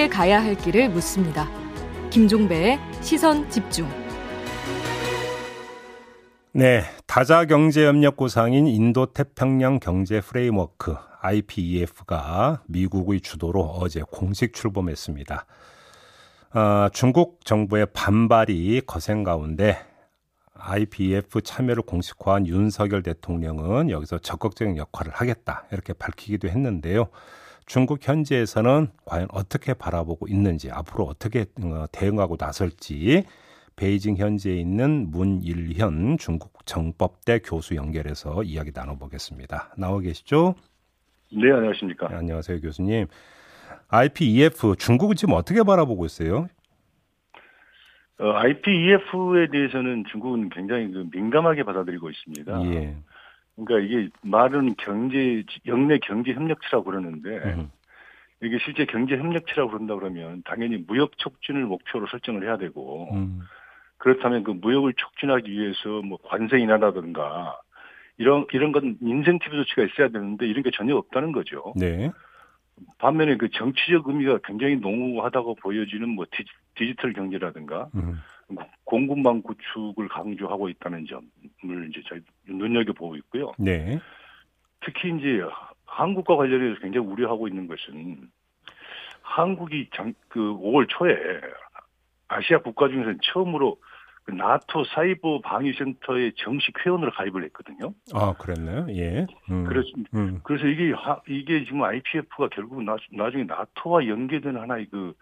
함께 가야 할 길을 묻습니다. 김종배의 시선 집중. 네, 다자 경제 협력 구상인 인도 태평양 경제 프레임워크 IPEF가 미국의 주도로 어제 공식 출범했습니다. 아, 중국 정부의 반발이 거센 가운데 IPEF 참여를 공식화한 윤석열 대통령은 여기서 적극적인 역할을 하겠다 이렇게 밝히기도 했는데요. 중국 현지에서는 과연 어떻게 바라보고 있는지 앞으로 어떻게 어, 대응하고 나설지 베이징 현지에 있는 문일현 중국 정법대 교수 연결해서 이야기 나눠보겠습니다. 나와 계시죠? 네, 안녕하십니까. 네, 안녕하세요, 교수님. IPEF 중국은 지금 어떻게 바라보고 있어요? 어, IPEF에 대해서는 중국은 굉장히 그 민감하게 받아들이고 있습니다. 예. 그러니까 이게 말은 경제 영내 경제 협력체라고 그러는데 음. 이게 실제 경제 협력체라고 그런다 그러면 당연히 무역 촉진을 목표로 설정을 해야 되고 음. 그렇다면 그 무역을 촉진하기 위해서 뭐 관세 인하라든가 이런 이런 건 인센티브 조치가 있어야 되는데 이런 게 전혀 없다는 거죠. 네. 반면에 그 정치적 의미가 굉장히 농후하다고 보여지는 뭐 디지, 털 경제라든가 음. 공급망 구축을 강조하고 있다는 점을 이제 저희 눈여겨 보고 있고요. 네. 특히 이제 한국과 관련해서 굉장히 우려하고 있는 것은 한국이 장, 그 5월 초에 아시아 국가 중에서 처음으로 그 나토 사이버 방위센터에 정식 회원으로 가입을 했거든요. 아, 그랬나요? 예. 음. 그래서, 음. 그래서 이게, 이게 지금 IPF가 결국은 나, 나중에 나토와 연계된 하나의 그,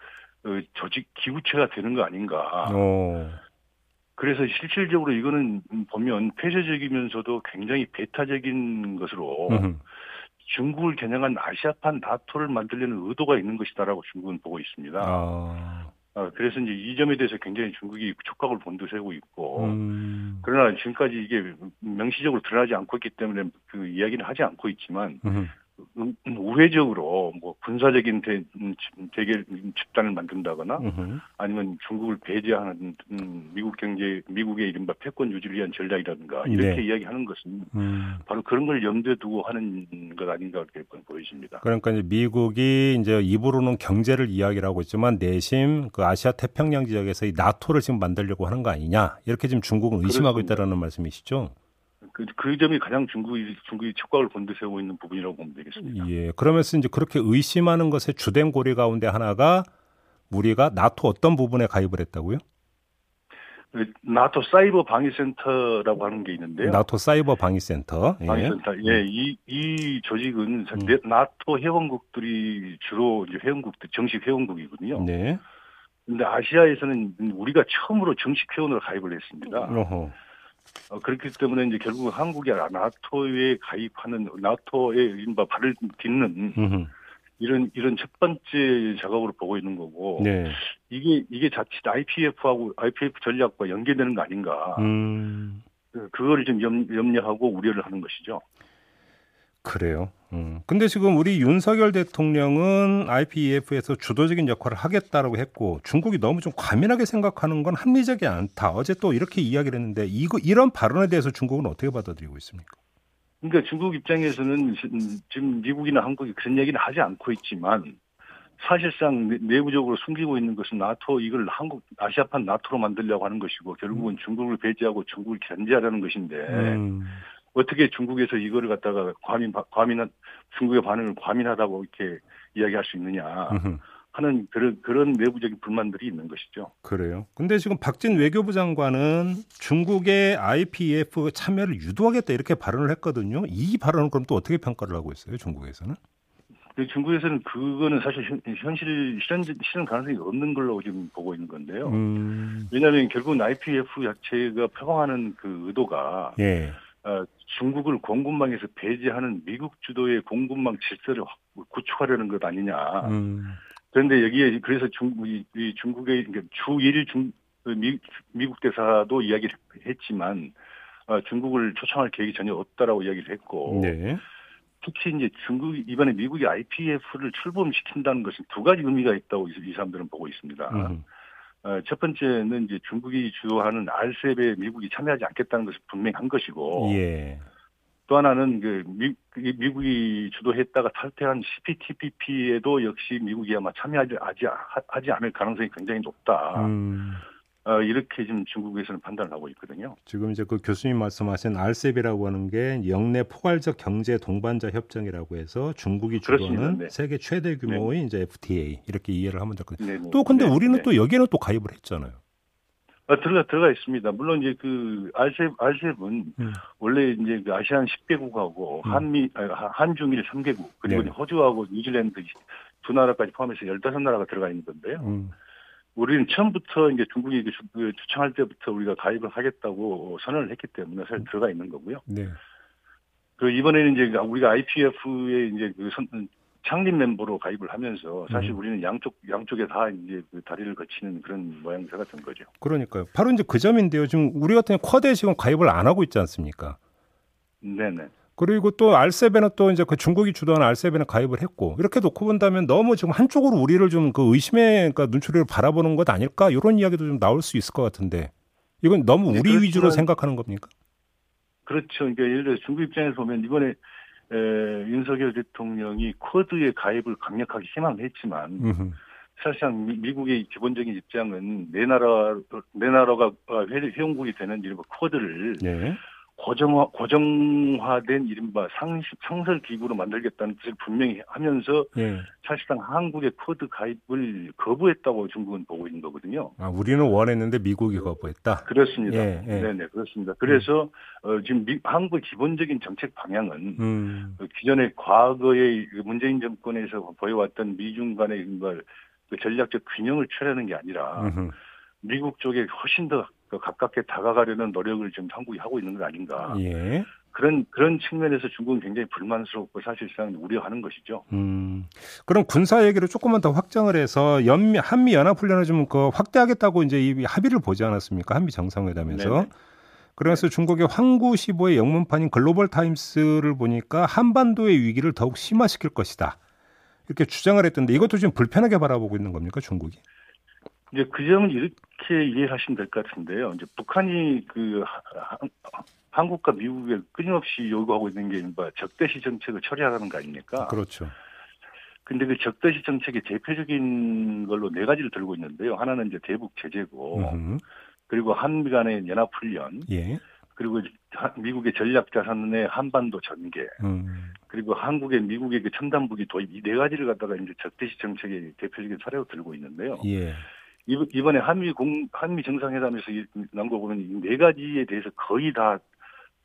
그 조직 기구체가 되는 거 아닌가. 오. 그래서 실질적으로 이거는 보면 폐쇄적이면서도 굉장히 배타적인 것으로 음. 중국을 겨냥한 아시아판 나토를 만들려는 의도가 있는 것이다라고 중국은 보고 있습니다. 아. 어, 그래서 이제 이 점에 대해서 굉장히 중국이 촉각을 본두세우고 있고, 음. 그러나 지금까지 이게 명시적으로 드러나지 않고 있기 때문에 그 이야기는 하지 않고 있지만, 음. 음, 우회적으로 뭐 군사적인 대, 음, 대결 집단을 만든다거나. 아니면 중국을 배제하는 음, 미국 경제 미국의 이른바 패권 유지를 위한 전략이라든가 이렇게 네. 이야기하는 것은 음. 바로 그런 걸 염두에 두고 하는 것 아닌가 그렇게 보여집니다. 그러니까 이제 미국이 이제 입으로는 경제를 이야기하고 있지만 내심 그 아시아 태평양 지역에서 이 나토를 지금 만들려고 하는 거 아니냐 이렇게 지금 중국은 의심하고 그렇습니다. 있다라는 말씀이시죠? 그, 그 점이 가장 중국이 중국이 촉각을 곤두세우고 있는 부분이라고 보면 되겠습니다. 예. 그러면서 이제 그렇게 의심하는 것의 주된 고리 가운데 하나가 우리가 나토 어떤 부분에 가입을 했다고요? 그 나토 사이버 방위센터라고 하는 게 있는데요. 나토 사이버 방위센터. 예. 방위센터. 예, 이, 이 조직은 음. 나토 회원국들이 주로 이제 회원국들, 정식 회원국이거든요. 네. 근데 아시아에서는 우리가 처음으로 정식 회원으로 가입을 했습니다. 어허. 어, 그렇기 때문에 이제 결국 한국이 나토에 가입하는 나토에 이른바 발을 딛는 음흠. 이런 이런 첫 번째 작업으로 보고 있는 거고 네. 이게 이게 자칫 IPF하고 IPF 전략과 연계되는 거 아닌가? 음. 그, 그거를 좀 염, 염려하고 우려를 하는 것이죠. 그래요. 음. 근데 지금 우리 윤석열 대통령은 IPEF에서 주도적인 역할을 하겠다라고 했고 중국이 너무 좀 과민하게 생각하는 건 합리적이 않다. 어제 또 이렇게 이야기를 했는데 이거 이런 발언에 대해서 중국은 어떻게 받아들이고 있습니까? 그러니까 중국 입장에서는 지금 미국이나 한국이 그런 얘기는 하지 않고 있지만 사실상 내부적으로 숨기고 있는 것은 나토 이걸 한국 아시아판 나토로 만들려고 하는 것이고 결국은 음. 중국을 배제하고 중국을 견제하려는 것인데 음. 어떻게 중국에서 이거를 갖다가 과민 과민한 중국의 반응을 과민하다고 이렇게 이야기할 수 있느냐 하는 그런 그런 내부적인 불만들이 있는 것이죠. 그래요. 근데 지금 박진 외교부 장관은 중국의 IPEF 참여를 유도하겠다 이렇게 발언을 했거든요. 이 발언은 그럼 또 어떻게 평가를 하고 있어요? 중국에서는? 그 중국에서는 그거는 사실 현실 실현 실현 가능성이 없는 걸로 지금 보고 있는 건데요. 음. 왜냐하면 결국은 IPF 자체가 표방하는 그 의도가 예. 어, 중국을 공급망에서 배제하는 미국 주도의 공급망 질서를 구축하려는 것 아니냐. 음. 그런데 여기에 그래서 중국 이, 중국의 주일 중그 미, 미국 대사도 이야기를 했지만 어, 중국을 초청할 계획이 전혀 없다라고 이야기를 했고 네. 특히 이제 중국 이번에 미국이 IPF를 출범시킨다는 것은 두 가지 의미가 있다고 이, 사람들은 보고 있습니다. 음. 어, 첫 번째는 이제 중국이 주도하는 알셉에 미국이 참여하지 않겠다는 것이 분명한 것이고, 예. 또 하나는 그 미, 미국이 주도했다가 탈퇴한 CPTPP에도 역시 미국이 아마 참여하지 하지 않을 가능성이 굉장히 높다. 음. 어, 이렇게 지금 중국에서는 판단을 하고 있거든요. 지금 이제 그 교수님 말씀하신 RCEP이라고 하는 게 영내 포괄적 경제 동반자 협정이라고 해서 중국이 주도하는 네. 세계 최대 규모의 네. 이제 FTA 이렇게 이해를 하면 될거든요. 네, 네. 또 근데 네, 우리는 네. 또 여기에는 또 가입을 했잖아요. 아, 들어가 들어가 있습니다. 물론 이제 그 알셉 알셉은 음. 원래 이제 그 아시안 10개국하고 음. 한미 아, 한중일 3개국 그리고 네. 호주하고 뉴질랜드 두 나라까지 포함해서 15나라가 들어가 있는 건데요. 음. 우리는 처음부터 이제 중국이 그 주창할 때부터 우리가 가입을 하겠다고 선언을 했기 때문에 사실 음. 들어가 있는 거고요. 네. 그 이번에는 이제 우리가 IPF에 이제 그 선, 창립 멤버로 가입을 하면서 사실 음. 우리는 양쪽 양쪽에 다 이제 그 다리를 거치는 그런 모양새가 된 거죠. 그러니까요. 바로 이제 그 점인데요. 지금 우리 같은 쿼드에 지금 가입을 안 하고 있지 않습니까? 네네. 그리고 또 알세베는 또 이제 그 중국이 주도하는 알세베는 가입을 했고 이렇게 놓고 본다면 너무 지금 한쪽으로 우리를 좀 그 의심의 그러니까 눈초리를 바라보는 것 아닐까 이런 이야기도 좀 나올 수 있을 것 같은데 이건 너무 우리 네, 위주로 생각하는 겁니까? 그렇죠. 그러니까 예를 들어 중국 입장에서 보면 이번에 에, 윤석열 대통령이 쿼드에 가입을 강력하게 희망했지만. 사실상 미, 국의 기본적인 입장은 내 나라 내 나라가 회원국이 되는 이른바 쿼드를 네. 고정화, 고정화된 이른바 상, 상설 기구로 만들겠다는 뜻을 분명히 하면서 예. 사실상 한국의 쿼드 가입을 거부했다고 중국은 보고 있는 거거든요. 아, 우리는 원했는데 미국이 거부했다? 그렇습니다. 예, 예. 네네, 그렇습니다. 그래서 음. 어, 지금 미, 한국의 기본적인 정책 방향은 음. 그 기존의 과거의 문재인 정권에서 보여왔던 미중 간의 그 전략적 균형을 취하는 게 아니라 음흠. 미국 쪽에 훨씬 더 가깝게 다가가려는 노력을 지금 한국이 하고 있는 것 아닌가. 예. 그런 그런 측면에서 중국은 굉장히 불만스럽고 사실상 우려하는 것이죠. 음. 그럼 군사 얘기를 조금만 더 확장을 해서 연미 한미 연합 훈련을 좀 그 확대하겠다고 이제 이 합의를 보지 않았습니까? 한미 정상회담에서. 네네. 그래서 네. 중국의 황구 15의 영문판인 글로벌 타임스를 보니까 한반도의 위기를 더욱 심화시킬 것이다. 이렇게 주장을 했던데 이것도 지금 불편하게 바라보고 있는 겁니까, 중국이? 이제 그 점은 이렇게 이해하시면 될 것 같은데요. 이제 북한이 그 한국과 미국에 끊임없이 요구하고 있는 게뭐 적대시 정책을 처리하라는 거 아닙니까? 그렇죠. 근데 그 적대시 정책의 대표적인 걸로 네 가지를 들고 있는데요. 하나는 이제 대북 제재고, 음흠. 그리고 한미 간의 연합 훈련, 예. 그리고 미국의 전략 자산의 한반도 전개, 음. 그리고 한국의 미국의 그 첨단 무기 도입 이 네 가지를 갖다가 이제 적대시 정책의 대표적인 사례로 들고 있는데요. 예. 이번에 한미 공 한미 정상회담에서 나온 거 보면 이 네 가지에 대해서 거의 다,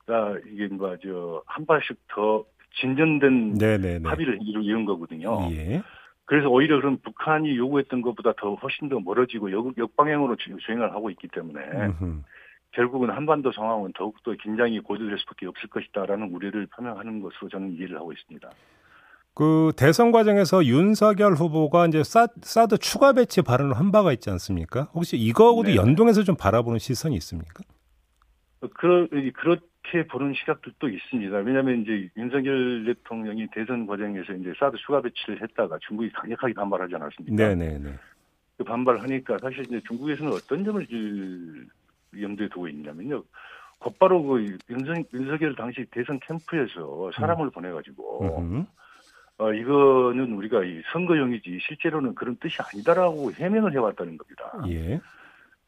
다 이게 뭐저한 발씩 더 진전된 네네네. 합의를 이룬 거거든요. 예. 그래서 오히려 그럼 북한이 요구했던 것보다 더 훨씬 더 멀어지고 역, 역방향으로 주행을 하고 있기 때문에 음흠. 결국은 한반도 상황은 더욱더 긴장이 고조될 수밖에 없을 것이다라는 우려를 표명하는 것으로 저는 이해를 하고 있습니다. 그 대선 과정에서 윤석열 후보가 이제 사, 사드 추가 배치 발언을 한 바가 있지 않습니까? 혹시 이거하고도 네. 연동해서 좀 바라보는 시선이 있습니까? 그러, 그렇게 보는 시각도 있습니다. 왜냐하면 이제 윤석열 대통령이 대선 과정에서 이제 사드 추가 배치를 했다가 중국이 강력하게 반발하지 않았습니까? 네네네. 그 반발하니까 사실 이제 중국에서는 어떤 점을 염두에 두고 있냐면요. 곧바로 그 윤석, 윤석열 당시 대선 캠프에서 사람을 음. 보내가지고 음흠. 어, 이거는 우리가 이 선거용이지 실제로는 그런 뜻이 아니다라고 해명을 해왔다는 겁니다. 예.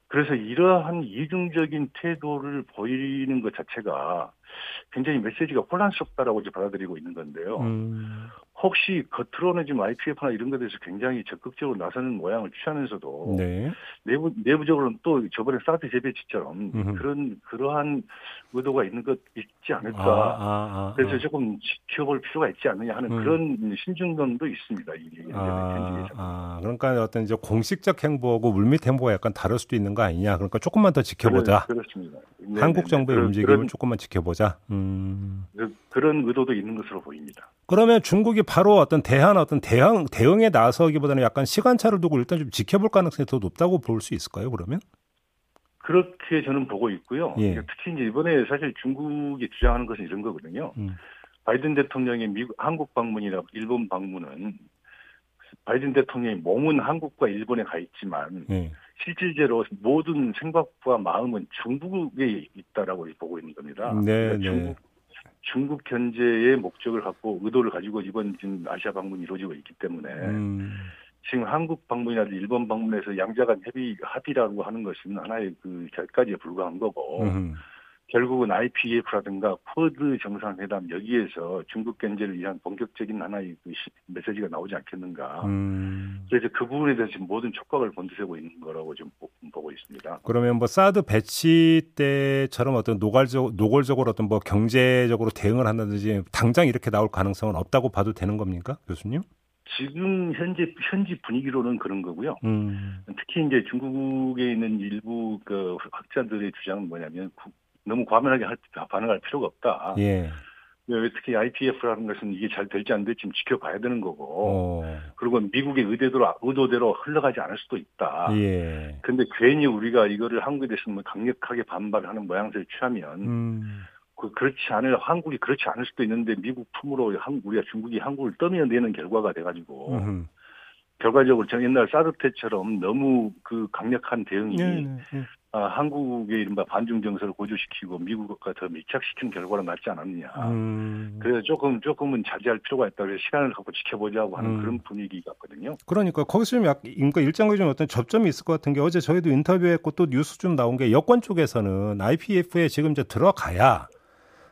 그래서 이러한 이중적인 태도를 보이는 것 자체가 굉장히 메시지가 혼란스럽다라고 이제 받아들이고 있는 건데요. 음. 혹시 겉으로는 지금 IPF나 이런 것에 대해서 굉장히 적극적으로 나서는 모양을 취하면서도 네. 내부 내부적으로는 또 저번에 사드 재배치처럼 음흠. 그런 그러한 의도가 있는 것 있지 않을까. 아, 아, 아, 그래서 아. 조금 지켜볼 필요가 있지 않느냐 하는 음. 그런 신중감도 있습니다. 이게 아, 아, 그러니까 어떤 이제 공식적 행보하고 물밑 행보가 약간 다를 수도 있는 거 아니냐. 그러니까 조금만 더 지켜보자. 그래, 그렇습니다. 네, 한국 정부의 그런, 움직임을 그런, 조금만 지켜보자. 음. 그 런 의도도 있는 것으로 보입니다. 그러면 중국이 바로 어떤 대한 어떤 대응 대응에 나서기보다는 약간 시간차를 두고 일단 좀 지켜볼 가능성이 더 높다고 볼 수 있을까요? 그러면? 그렇게 저는 보고 있고요. 예. 특히 이제 이번에 사실 중국이 주장하는 것은 이런 거거든요. 음. 바이든 대통령의 미국 한국 방문이나 일본 방문은 바이든 대통령이 몸은 한국과 일본에 가 있지만 예. 실질적으로 모든 생각과 마음은 중국에 있다라고 보고 있는 겁니다. 네, 그러니까 네. 중국 중국 견제의 목적을 갖고 의도를 가지고 이번 지금 아시아 방문이 이루어지고 있기 때문에 음. 지금 한국 방문이나 일본 방문에서 양자간 협의 합의라고 하는 것은 하나의 그 결까지에 불과한 거고 음. 결국은 IPEF라든가 쿼드 정상회담 여기에서 중국 견제를 위한 본격적인 하나의 그 메시지가 나오지 않겠는가. 음. 그래서 그 부분에 대해서 지금 모든 촉각을 곤두세고 있는 거라고 좀 보고 있습니다. 그러면 뭐 사드 배치 때처럼 어떤 노골적, 노골적으로 어떤 뭐 경제적으로 대응을 한다든지 당장 이렇게 나올 가능성은 없다고 봐도 되는 겁니까, 교수님? 지금 현재 현지 분위기로는 그런 거고요. 음. 특히 이제 중국에 있는 일부 그 학자들의 주장은 뭐냐면 너무 과민하게 할, 반응할 필요가 없다. 예. 특히 IPF라는 것은 이게 잘 될지 안 될지 지켜봐야 되는 거고, 오. 어. 그리고 미국의 의도대로 의도대로 흘러가지 않을 수도 있다. 예. 근데 괜히 우리가 이거를 한국에 대해서 뭐 강력하게 반발하는 모양새를 취하면, 음. 그 그렇지 않을 한국이 그렇지 않을 수도 있는데 미국 품으로 한 우리가 중국이 한국을 떠밀어내는 결과가 돼가지고. 음. 결과적으로 옛날 사드 때처럼 너무 그 강력한 대응이 네, 네, 네. 아, 한국의 이른바 반중 정서를 고조시키고 미국과 더 밀착시키는 결과로 낫지 않았느냐. 음. 그래서 조금 조금은 자제할 필요가 있다. 그래서 시간을 갖고 지켜보자고 하는 음. 그런 분위기 같거든요. 그러니까 거기서 좀 약, 그러니까 일정하게 좀 어떤 접점이 있을 것 같은 게 어제 저희도 인터뷰했고 또 뉴스 좀 나온 게 여권 쪽에서는 IPF에 지금 이제 들어가야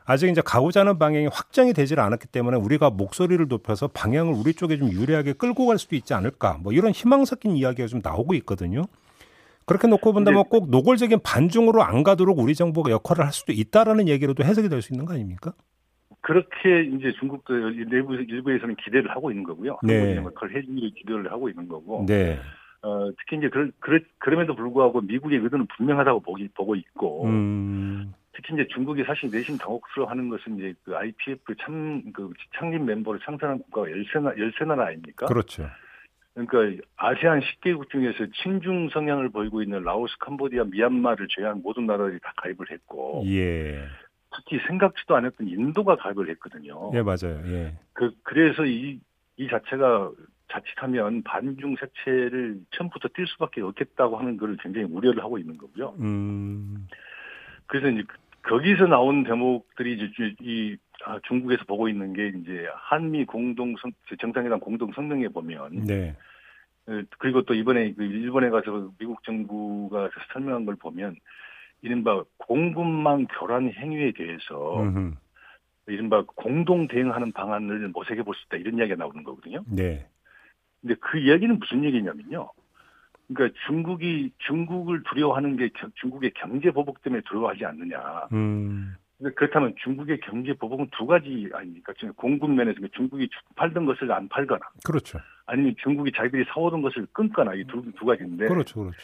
아직 이제 가고자 하는 방향이 확정이 되질 않았기 때문에 우리가 목소리를 높여서 방향을 우리 쪽에 좀 유리하게 끌고 갈 수도 있지 않을까 뭐 이런 희망 섞인 이야기가 좀 나오고 있거든요. 그렇게 놓고 본다면 네. 꼭 노골적인 반중으로 안 가도록 우리 정부가 역할을 할 수도 있다라는 얘기로도 해석이 될 수 있는 거 아닙니까? 그렇게 이제 중국도 내부 일부에서는 기대를 하고 있는 거고요. 네. 역할을 해주기를 기대를 하고 있는 거고. 네. 어, 특히 이제 그, 그, 그럼에도 불구하고 미국의 의도는 분명하다고 보기, 보고 있고. 음. 특히 이제 중국이 사실 내심 당혹스러워하는 것은 이제 그 IPF 참, 그 창립 멤버를 창설한 국가가 열세, 열세 나라 아닙니까? 그렇죠. 그러니까 아세안 10개국 중에서 친중 성향을 보이고 있는 라오스, 캄보디아, 미얀마를 제외한 모든 나라들이 다 가입을 했고, 예. 특히 생각지도 않았던 인도가 가입을 했거든요. 예, 맞아요. 예. 그 그래서 이 이 자체가 자칫하면 반중 색채를 처음부터 띌 수밖에 없겠다고 하는 것을 굉장히 우려를 하고 있는 거고요. 음. 그래서 이제 거기서 나온 대목들이 이제 이 아, 중국에서 보고 있는 게 이제 한미 공동 성, 정상회담 공동 성명에 보면 네. 어, 그리고 또 이번에 그 일본에 가서 미국 정부가 설명한 걸 보면 이른바 공급망 교란 행위에 대해서 음흠. 이른바 공동 대응하는 방안을 모색해 볼 수 있다 이런 이야기가 나오는 거거든요. 네. 근데 그 이야기는 무슨 얘기냐면요. 그러니까 중국이 중국을 두려워하는 게 중국의 경제 보복 때문에 두려워하지 않느냐. 음. 그렇다면 중국의 경제 보복은 두 가지 아닙니까? 공급 면에서 중국이 팔던 것을 안 팔거나. 그렇죠. 아니면 중국이 자기들이 사오던 것을 끊거나 이두두 가지인데. 그렇죠, 그렇죠.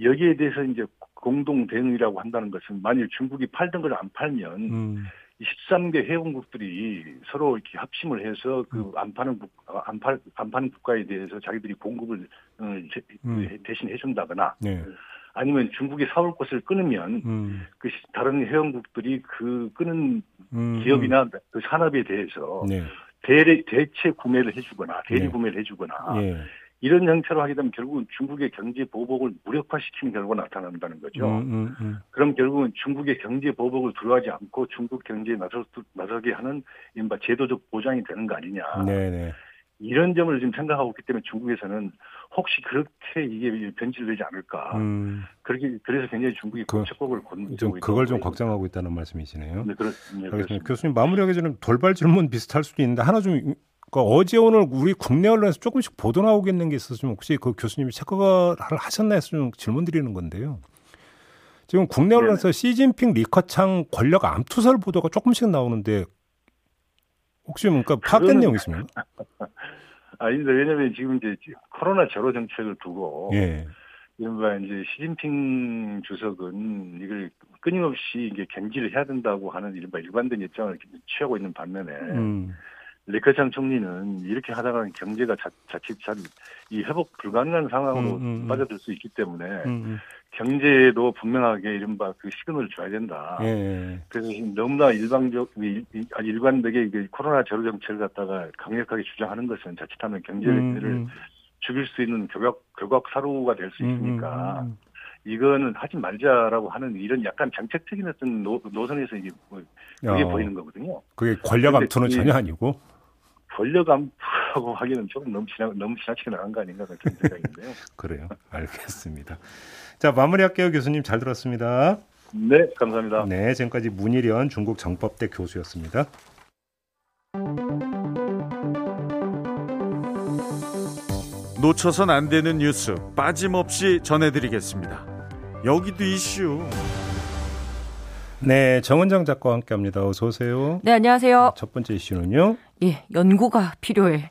여기에 대해서 이제 공동 대응이라고 한다는 것은 만일 중국이 팔던 걸 안 팔면 음. 13개 회원국들이 서로 이렇게 합심을 해서 그안 음. 파는 국, 안 팔, 안 파는 국가에 대해서 자기들이 공급을 어, 음. 대신 해준다거나 네. 아니면 중국이 사올 것을 끊으면 음. 그 다른 회원국들이 그 끊은 음. 기업이나 그 산업에 대해서 네. 대리, 대체 구매를 해주거나 대리 네. 구매를 해주거나 네. 이런 형태로 하게 되면 결국은 중국의 경제 보복을 무력화시키는 결과가 나타난다는 거죠. 음, 음, 음. 그럼 결국은 중국의 경제 보복을 두려워하지 않고 중국 경제에 나서, 나서게 하는 이른바 제도적 보장이 되는 거 아니냐. 네네. 네. 이런 점을 지금 생각하고 있기 때문에 중국에서는 혹시 그렇게 이게 변질되지 않을까. 음. 그렇게 그래서 굉장히 중국이 그, 적극을 권고 그걸 좀 걱정하고 있다는 말씀이시네요. 네, 그렇, 네, 알겠습니다. 교수님 마무리하기 전에 돌발 질문 비슷할 수도 있는데 하나 좀 그러니까 어제 오늘 우리 국내 언론에서 조금씩 보도 나오고 있는 게 있어서 좀 혹시 그 교수님이 체크를 하셨나 해서 좀 질문 드리는 건데요. 지금 국내 언론에서 네네. 시진핑 리커창 권력 암투설 보도가 조금씩 나오는데 혹시 뭔가 파악된 내용 있습니까? 아닙니다. 왜냐하면 지금 이제 코로나 제로 정책을 두고 예. 이른바 이제 시진핑 주석은 이걸 끊임없이 이게 견지를 해야 된다고 하는 이른바 일관된 입장을 취하고 있는 반면에 음. 리커창 총리는 이렇게 하다가는 경제가 자, 자칫 이 회복 불가능한 상황으로 음, 음, 음. 빠져들 수 있기 때문에 음, 음. 경제도 분명하게 이른바 그 시그널을 줘야 된다. 예. 예. 그래서 너무나 일방적, 일관되게 코로나 제로 정책을 갖다가 강력하게 주장하는 것은 자칫하면 경제를 음, 죽일 수 있는 교각, 교각살우가 될 수 있으니까 이거는 하지 말자라고 하는 이런 약간 정책적인 어떤 노, 노선에서 이게 뭐 그게 어, 보이는 거거든요. 그게 권력 암투는 전혀 아니고 권력 암투라고 하기는 조금 너무 지나 너무 지나치게 나간 거 아닌가 그런 생각인데요. 그래요. 알겠습니다. 자 마무리할게요 교수님 잘 들었습니다. 네 감사합니다. 네 지금까지 문희련 중국 정법대 교수였습니다. 놓쳐선 안 되는 뉴스 빠짐없이 전해드리겠습니다. 여기도 이슈. 네, 정은정 작가와 함께합니다. 어서 오세요. 네, 안녕하세요. 첫 번째 이슈는요. 예, 연고가 필요해.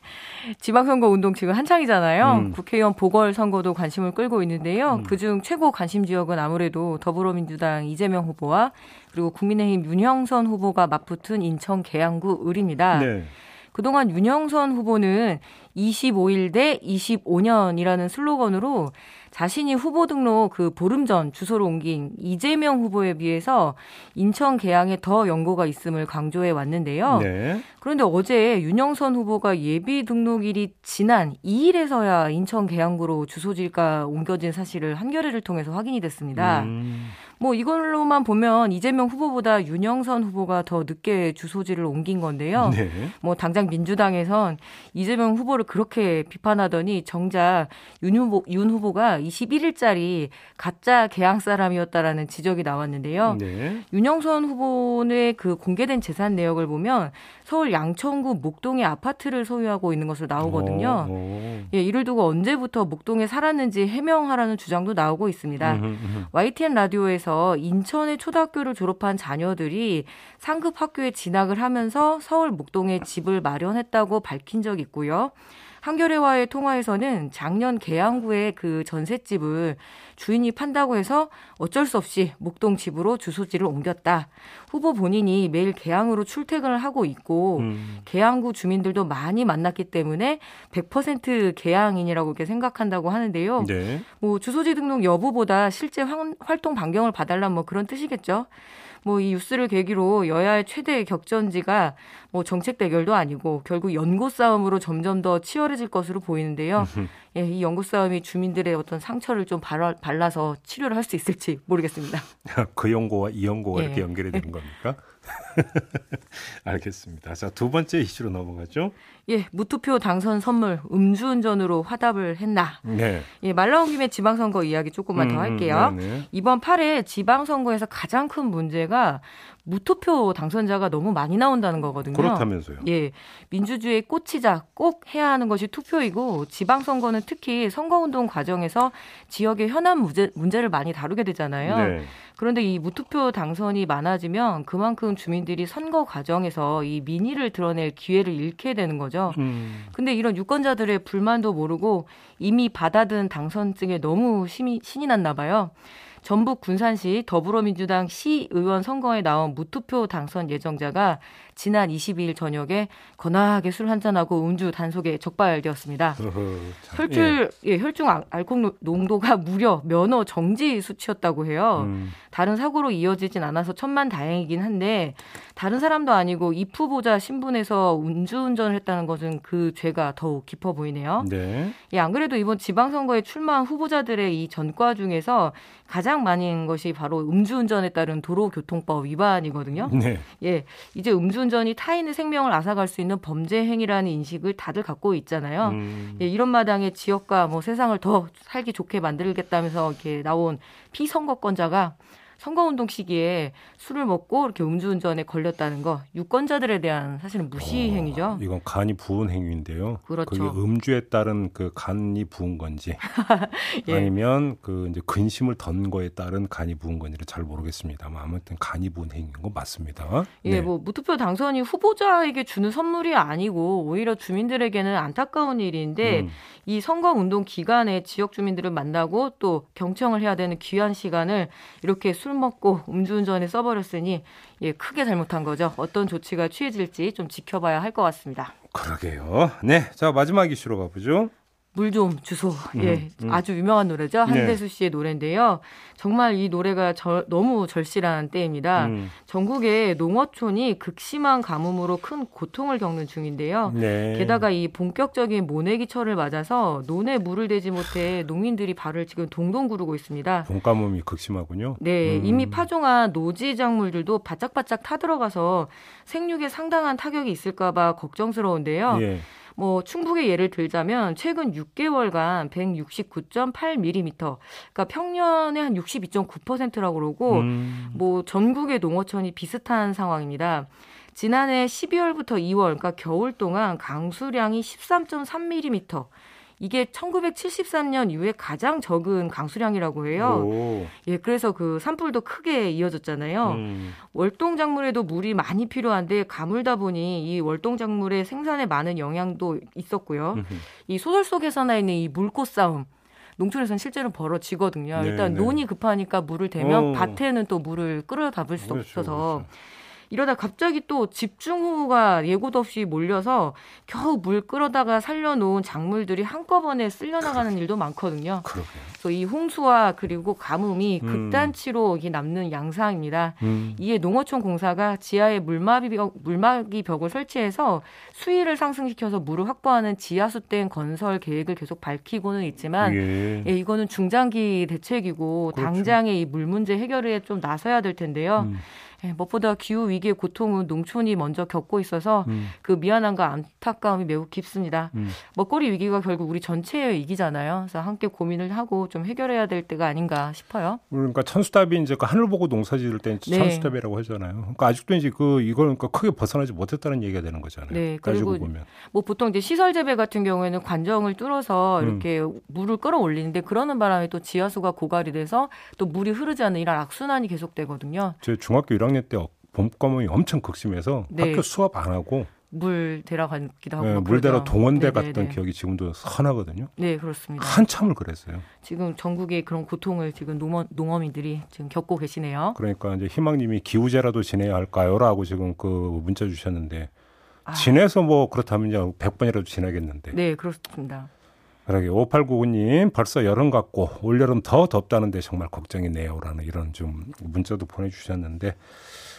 지방선거 운동 지금 한창이잖아요. 음. 국회의원 보궐선거도 관심을 끌고 있는데요. 음. 그중 최고 관심 지역은 아무래도 더불어민주당 이재명 후보와 그리고 국민의힘 윤형선 후보가 맞붙은 인천 계양구 을입니다. 네. 그동안 윤영선 후보는 25일 대 25년이라는 슬로건으로 자신이 후보 등록 그 보름 전 주소로 옮긴 이재명 후보에 비해서 인천 계양에 더 연고가 있음을 강조해 왔는데요. 네. 그런데 어제 윤영선 후보가 예비 등록일이 지난 2일에서야 인천 계양구로 주소지가 옮겨진 사실을 한겨레를 통해서 확인이 됐습니다. 음. 뭐 이걸로만 보면 이재명 후보보다 윤영선 후보가 더 늦게 주소지를 옮긴 건데요. 네. 뭐 당장 민주당에선 이재명 후보를 그렇게 비판하더니 정작 윤 후보 윤 후보가 21일짜리 가짜 개항 사람이었다라는 지적이 나왔는데요. 네. 윤영선 후보의 그 공개된 재산 내역을 보면 서울 양천구 목동의 아파트를 소유하고 있는 것으로 나오거든요. 오, 오. 예, 이를 두고 언제부터 목동에 살았는지 해명하라는 주장도 나오고 있습니다. 음흠, 음흠. YTN 라디오에서 인천의 초등학교를 졸업한 자녀들이 상급 학교에 진학을 하면서 서울 목동에 집을 마련했다고 밝힌 적 있고요. 한겨레와의 통화에서는 작년 계양구의 그 전셋집을 주인이 판다고 해서 어쩔 수 없이 목동 집으로 주소지를 옮겼다. 후보 본인이 매일 계양으로 출퇴근을 하고 있고 음. 계양구 주민들도 많이 만났기 때문에 100% 계양인이라고 이렇게 생각한다고 하는데요. 네. 뭐 주소지 등록 여부보다 실제 활동 반경을 봐달라 뭐 그런 뜻이겠죠. 뭐 이 뉴스를 계기로 여야의 최대 격전지가 뭐 정책 대결도 아니고 결국 연고 싸움으로 점점 더 치열해질 것으로 보이는데요. 예, 이 연고 싸움이 주민들의 어떤 상처를 좀 발라, 발라서 치료를 할 수 있을지 모르겠습니다. 그 연고와 이 연고가 예. 이렇게 연결이 되는 겁니까? 알겠습니다. 자, 두 번째 이슈로 넘어가죠. 예, 무투표 당선 선물 음주운전으로 화답을 했나. 네. 예, 말 나온 김에 지방선거 이야기 조금만 음, 더 할게요. 네, 네. 이번 8회 지방선거에서 가장 큰 문제가 무투표 당선자가 너무 많이 나온다는 거거든요. 그렇다면서요. 예. 민주주의의 꽃이자 꼭 해야 하는 것이 투표이고 지방선거는 특히 선거운동 과정에서 지역의 현안 문제, 문제를 많이 다루게 되잖아요. 네. 그런데 이 무투표 당선이 많아지면 그만큼 주민 들이 선거 과정에서 이 민의를 드러낼 기회를 잃게 되는 거죠. 음. 근데 이런 유권자들의 불만도 모르고 이미 받아든 당선증에 너무 신이, 신이 났나 봐요. 전북 군산시 더불어민주당 시의원 선거에 나온 무투표 당선 예정자가 지난 22일 저녁에 거나하게 술 한잔하고 음주 단속에 적발되었습니다. 혈중 예. 예, 혈중 알코올 농도가 무려 면허 정지 수치였다고 해요. 음. 다른 사고로 이어지진 않아서 천만 다행이긴 한데 다른 사람도 아니고 입 후보자 신분에서 음주운전을 했다는 것은 그 죄가 더욱 깊어 보이네요. 네. 예, 안 그래도 이번 지방선거에 출마한 후보자들의 이 전과 중에서 가장 많은 것이 바로 음주운전에 따른 도로교통법 위반이거든요. 네. 예, 이제 음주 음주운전이 타인의 생명을 앗아갈 수 있는 범죄 행위라는 인식을 다들 갖고 있잖아요. 음. 예, 이런 마당에 지역과 뭐 세상을 더 살기 좋게 만들겠다면서 이렇게 나온 피선거권자가 선거운동 시기에 술을 먹고 이렇게 음주운전에 걸렸다는 거 유권자들에 대한 사실은 무시 어, 행위죠. 이건 간이 부은 행위인데요. 그렇죠. 그게 음주에 따른 그 간이 부은 건지 예. 아니면 그 이제 근심을 던 거에 따른 간이 부은 건지를 잘 모르겠습니다만 아무튼 간이 부은 행위인 건 맞습니다. 예, 네. 뭐 무투표 당선이 후보자에게 주는 선물이 아니고 오히려 주민들에게는 안타까운 일인데 음. 이 선거 운동 기간에 지역 주민들을 만나고 또 경청을 해야 되는 귀한 시간을 이렇게 술 먹고 음주운전에 써버렸으니 예, 크게 잘못한 거죠. 어떤 조치가 취해질지 좀 지켜봐야 할 것 같습니다. 그러게요. 네, 자 마지막 이슈로 가보죠. 물 좀 주소. 음, 예, 음. 아주 유명한 노래죠. 네. 한대수 씨의 노래인데요. 정말 이 노래가 저, 너무 절실한 때입니다. 음. 전국의 농어촌이 극심한 가뭄으로 큰 고통을 겪는 중인데요. 네. 게다가 이 본격적인 모내기철을 맞아서 논에 물을 대지 못해 농민들이 발을 지금 동동 구르고 있습니다. 봄가뭄이 극심하군요. 네, 음. 이미 파종한 노지 작물들도 바짝바짝 타들어가서 생육에 상당한 타격이 있을까봐 걱정스러운데요. 예. 뭐 충북의 예를 들자면 최근 6개월간 169.8mm, 그러니까 평년의 한 62.9%라고 그러고 음. 뭐 전국의 농어촌이 비슷한 상황입니다. 지난해 12월부터 2월, 그러니까 겨울 동안 강수량이 13.3mm, 이게 1973년 이후에 가장 적은 강수량이라고 해요. 오. 예, 그래서 그 산불도 크게 이어졌잖아요. 음. 월동 작물에도 물이 많이 필요한데 가물다 보니 이 월동 작물의 생산에 많은 영향도 있었고요. 음흠. 이 소설 속에서나 있는 이 물꽃 싸움 농촌에서는 실제로 벌어지거든요. 네, 일단 네. 논이 급하니까 물을 대면 오. 밭에는 또 물을 끌어담을 수 그렇죠, 없어서 그렇죠. 이러다 갑자기 또 집중호우가 예고도 없이 몰려서 겨우 물 끌어다가 살려놓은 작물들이 한꺼번에 쓸려나가는 일도 많거든요. 그러게요. 그래서 이 홍수와 그리고 가뭄이 음. 극단치로 남는 양상입니다. 음. 이에 농어촌 공사가 지하에 물막이 벽, 물막이 벽을 설치해서 수위를 상승시켜서 물을 확보하는 지하수댐 건설 계획을 계속 밝히고는 있지만 예. 예, 이거는 중장기 대책이고 그렇죠. 당장의 이 물 문제 해결에 좀 나서야 될 텐데요. 음. 예, 무엇보다 기후 위기의 고통은 농촌이 먼저 겪고 있어서 음. 그 미안함과 안타까움이 매우 깊습니다. 음. 먹거리 위기가 결국 우리 전체의 위기잖아요. 그래서 함께 고민을 하고 좀 해결해야 될 때가 아닌가 싶어요. 그러니까 천수답이 이제 그 하늘 보고 농사 지을 때 네. 천수답이라고 하잖아요. 그러니까 아직도 이제 그 이걸 그러니까 크게 벗어나지 못했다는 얘기가 되는 거잖아요. 네, 그리고 보면. 뭐 보통 이제 시설 재배 같은 경우에는 관정을 뚫어서 음. 이렇게 음. 물을 끌어올리는데 그러는 바람에 또 지하수가 고갈이 돼서 또 물이 흐르지 않는 이런 악순환이 계속되거든요. 제 중학교 1학년 때 봄과문이 엄청 극심해서 네. 학교 수업 안 하고 물 데려가기도 하고 네, 물 데려 동원대 네네네. 갔던 기억이 지금도 선하거든요. 네 그렇습니다. 한참을 그랬어요. 지금 전국의 그런 고통을 지금 농어, 농어민들이 지금 겪고 계시네요. 그러니까 이제 희망님이 기우제라도 지내야 할까요?라고 지금 그 문자 주셨는데 아. 지내서 뭐 그렇다면 이제 100번이라도 지나겠는데. 네 그렇습니다. 그러게 5899님 벌써 여름 같고 올여름 더 덥다는데 정말 걱정이네요라는 이런 좀 문자도 보내주셨는데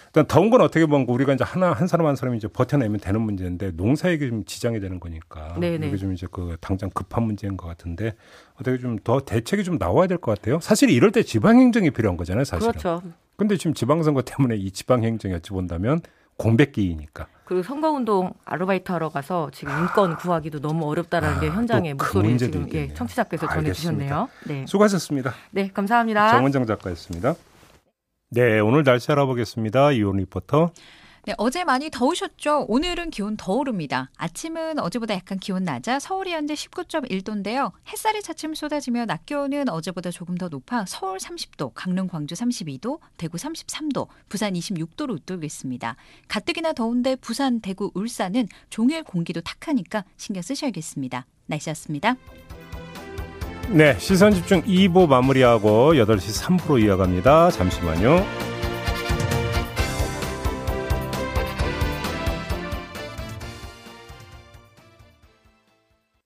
일단 더운 건 어떻게 보면 우리가 이제 하나 한 사람 한 사람이 이제 버텨내면 되는 문제인데 농사에게 좀 지장이 되는 거니까 네네. 이게 좀 이제 그 당장 급한 문제인 것 같은데 어떻게 좀 더 대책이 좀 나와야 될 것 같아요. 사실 이럴 때 지방 행정이 필요한 거잖아요, 사실은. 그렇죠. 근데 지금 지방선거 때문에 이 지방 행정이 어찌 본다면 공백기이니까. 그리고 선거운동 아르바이트 하러 가서 지금 인권 구하기도 너무 어렵다라는 아, 게 현장의 그 목소리를 지금 예, 청취자께서 전해주셨네요. 네. 수고하셨습니다. 네, 감사합니다. 정원정 작가였습니다. 네, 오늘 날씨 알아보겠습니다. 이온 리포터. 네, 어제 많이 더우셨죠? 오늘은 기온 더 오릅니다. 아침은 어제보다 약간 기온 낮아 서울이 현재 19.1도인데요. 햇살이 차츰 쏟아지며 낮 기온은 어제보다 조금 더 높아 서울 30도, 강릉, 광주 32도, 대구 33도, 부산 26도로 웃돌겠습니다. 가뜩이나 더운데 부산, 대구, 울산은 종일 공기도 탁하니까 신경 쓰셔야겠습니다. 날씨였습니다. 네, 시선 집중 2부 마무리하고 8시 3부로 이어갑니다. 잠시만요.